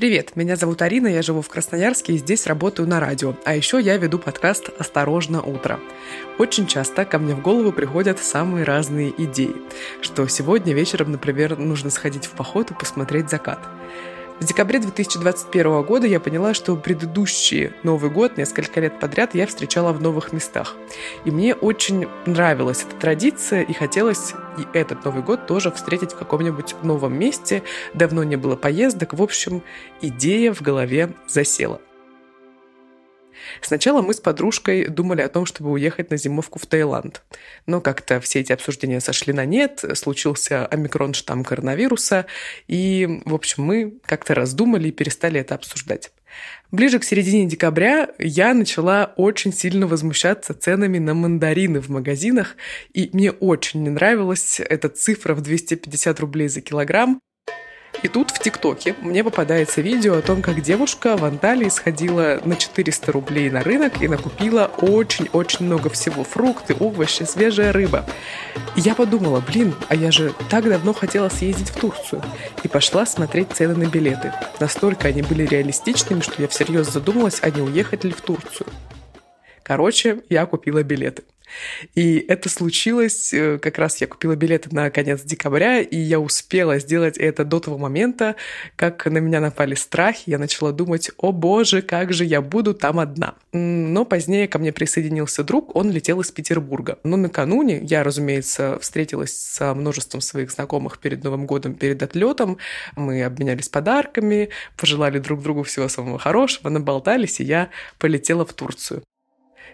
Привет, меня зовут Арина, я живу в Красноярске и здесь работаю на радио. А еще я веду подкаст «Осторожно, утро». Очень часто ко мне в голову приходят самые разные идеи, что сегодня вечером, например, нужно сходить в поход и посмотреть закат. В декабре 2021 года я поняла, что предыдущий Новый год, несколько лет подряд, я встречала в новых местах. И мне очень нравилась эта традиция, и хотелось и этот Новый год тоже встретить в каком-нибудь новом месте. Давно не было поездок. В общем, идея в голове засела. Сначала мы с подружкой думали о том, чтобы уехать на зимовку в Таиланд. Но как-то все эти обсуждения сошли на нет, случился омикрон штамм коронавируса, и, в общем, мы как-то раздумали и перестали это обсуждать. Ближе к середине декабря я начала очень сильно возмущаться ценами на мандарины в магазинах, и мне очень не нравилась эта цифра в 250 рублей за килограмм. И тут в ТикТоке мне попадается видео о том, как девушка в Анталии сходила на 400 рублей на рынок и накупила очень-очень много всего. Фрукты, овощи, свежая рыба. И я подумала, блин, а я же так давно хотела съездить в Турцию. И пошла смотреть цены на билеты. Настолько они были реалистичными, что я всерьез задумалась, а не уехать ли в Турцию. Короче, я купила билеты. И это случилось, э, как раз я купила билеты на конец декабря, и я успела сделать это до того момента, как на меня напали страхи, я начала думать, о боже, как же я буду там одна. Но позднее ко мне присоединился друг, он летел из Петербурга. Но накануне я, разумеется, встретилась со множеством своих знакомых перед Новым годом, перед отлетом. Мы обменялись подарками, пожелали друг другу всего самого хорошего, наболтались, и я полетела в Турцию.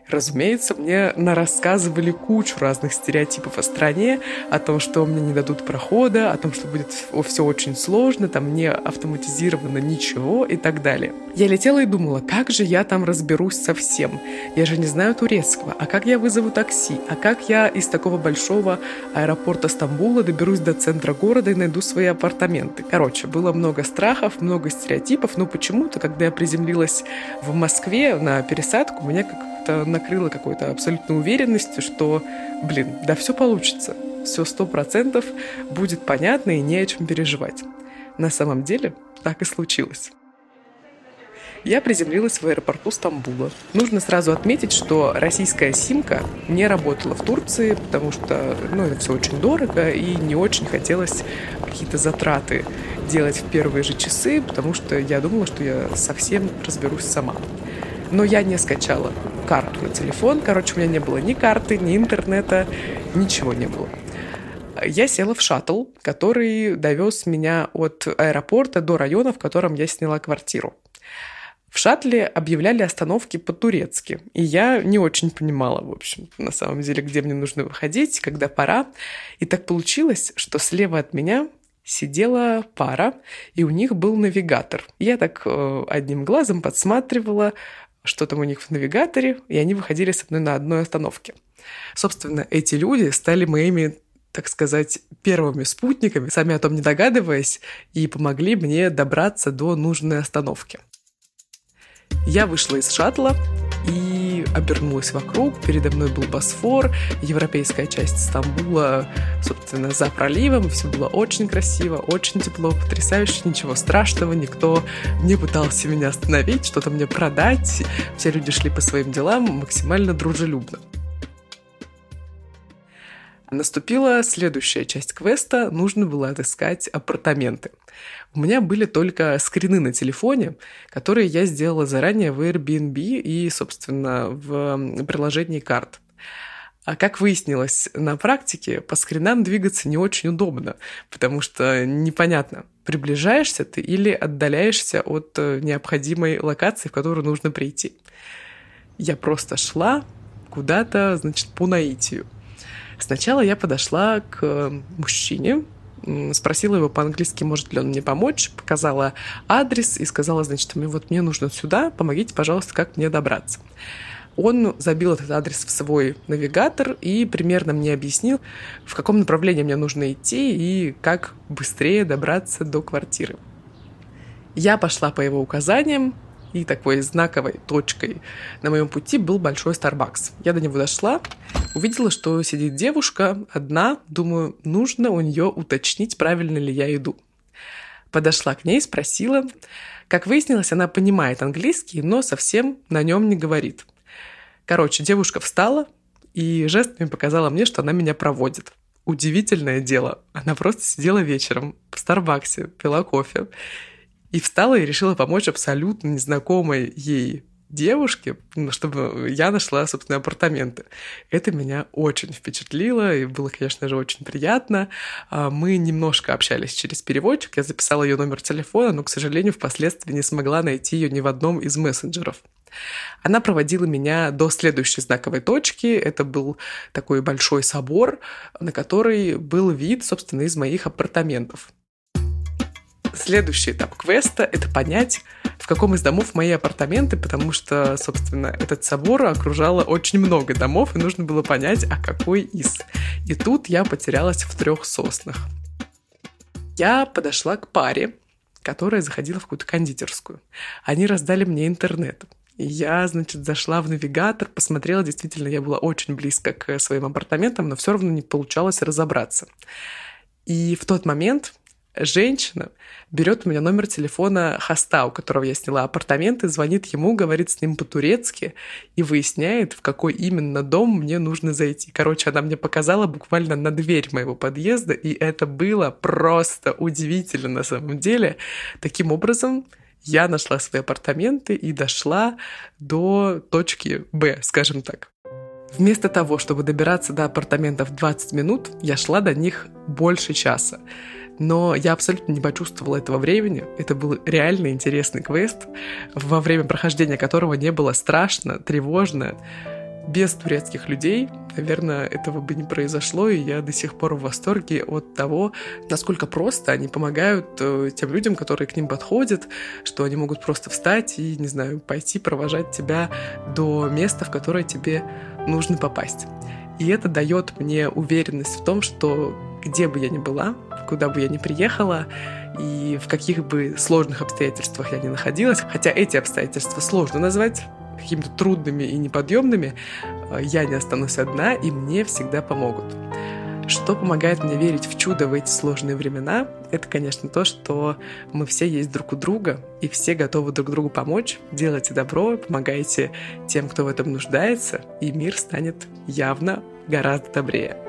Разумеется, мне нарассказывали кучу разных стереотипов о стране, о том, что мне не дадут прохода, о том, что будет все очень сложно, там не автоматизировано ничего и так далее. Я летела и думала, как же я там разберусь со всем? Я же не знаю турецкого. А как я вызову такси? А как я из такого большого аэропорта Стамбула доберусь до центра города и найду свои апартаменты? Короче, было много страхов, много стереотипов, но почему-то, когда я приземлилась в Москве на пересадку, меня как как-то накрыло какой-то абсолютной уверенностью, что, блин, да все получится, все сто процентов будет понятно и не о чем переживать. На самом деле так и случилось. Я приземлилась в аэропорту Стамбула. Нужно сразу отметить, что российская симка не работала в Турции, потому что ну, это все очень дорого и не очень хотелось какие-то затраты делать в первые же часы, потому что я думала, что я совсем разберусь сама. Но я не скачала карту на телефон. Короче, у меня не было ни карты, ни интернета, ничего не было. Я села в шаттл, который довез меня от аэропорта до района, в котором я сняла квартиру. В шаттле объявляли остановки по-турецки, и я не очень понимала, в общем, на самом деле, где мне нужно выходить, когда пора. И так получилось, что слева от меня сидела пара, и у них был навигатор. Я так э, одним глазом подсматривала, что там у них в навигаторе, и они выходили со мной на одной остановке. Собственно, эти люди стали моими так сказать, первыми спутниками, сами о том не догадываясь, и помогли мне добраться до нужной остановки. Я вышла из шаттла и обернулась вокруг. Передо мной был Босфор, европейская часть Стамбула, собственно, за проливом. Все было очень красиво, очень тепло, потрясающе, ничего страшного. Никто не пытался меня остановить, что-то мне продать. Все люди шли по своим делам максимально дружелюбно. Наступила следующая часть квеста, нужно было отыскать апартаменты. У меня были только скрины на телефоне, которые я сделала заранее в Airbnb и, собственно, в приложении карт. А как выяснилось на практике, по скринам двигаться не очень удобно, потому что непонятно, приближаешься ты или отдаляешься от э, необходимой локации, в которую нужно прийти. Я просто шла куда-то, значит, по наитию. Сначала я подошла к мужчине, спросила его по-английски, может ли он мне помочь, показала адрес и сказала, значит, вот мне нужно сюда, помогите, пожалуйста, как мне добраться. Он забил этот адрес в свой навигатор и примерно мне объяснил, в каком направлении мне нужно идти и как быстрее добраться до квартиры. Я пошла по его указаниям, и такой знаковой точкой на моем пути был большой Starbucks. Я до него дошла, увидела, что сидит девушка одна, думаю, нужно у нее уточнить, правильно ли я иду. Подошла к ней, спросила, Как выяснилось, она понимает английский, но совсем на нем не говорит. Короче, девушка встала и жестами показала мне, что она меня проводит. Удивительное дело. Она просто сидела вечером в Старбаксе, пила кофе и встала и решила помочь абсолютно незнакомой ей девушке, чтобы я нашла, собственно, апартаменты. Это меня очень впечатлило, и было, конечно же, очень приятно. А, мы немножко общались через переводчик, я записала ее номер телефона, но, к сожалению, впоследствии не смогла найти ее ни в одном из мессенджеров. Она проводила меня до следующей знаковой точки. Это был такой большой собор, на который был вид, собственно, из моих апартаментов. Следующий этап квеста — это понять, в каком из домов мои апартаменты, потому что, собственно, этот собор окружало очень много домов, и нужно было понять, а какой из. И тут я потерялась в трех соснах. Я подошла к паре, которая заходила в какую-то кондитерскую. Они раздали мне интернет. И я, значит, зашла в навигатор, посмотрела, действительно, я была очень близко к своим апартаментам, но все равно не получалось разобраться. И в тот момент женщина берет у меня номер телефона хоста, у которого я сняла апартаменты, звонит ему, говорит с ним по-турецки и выясняет, в какой именно дом мне нужно зайти. Короче, она мне показала буквально на дверь моего подъезда, и это было просто удивительно на самом деле. Таким образом, я нашла свои апартаменты и дошла до точки Б, скажем так. Вместо того, чтобы добираться до апартаментов 20 минут, я шла до них больше часа. Но я абсолютно не почувствовала этого времени. Это был реально интересный квест, во время прохождения которого не было страшно, тревожно. Без турецких людей, наверное, этого бы не произошло, и я до сих пор в восторге от того, насколько просто они помогают э, тем людям, которые к ним подходят, что они могут просто встать и, не знаю, пойти провожать тебя до места, в которое тебе нужно попасть. И это дает мне уверенность в том, что где бы я ни была, куда бы я ни приехала, и в каких бы сложных обстоятельствах я ни находилась, хотя эти обстоятельства сложно назвать какими-то трудными и неподъемными, э, я не останусь одна, и мне всегда помогут. Что помогает мне верить в чудо в эти сложные времена, это, конечно, то, что мы все есть друг у друга, и все готовы друг другу помочь. Делайте добро, помогайте тем, кто в этом нуждается, и мир станет явно гораздо добрее.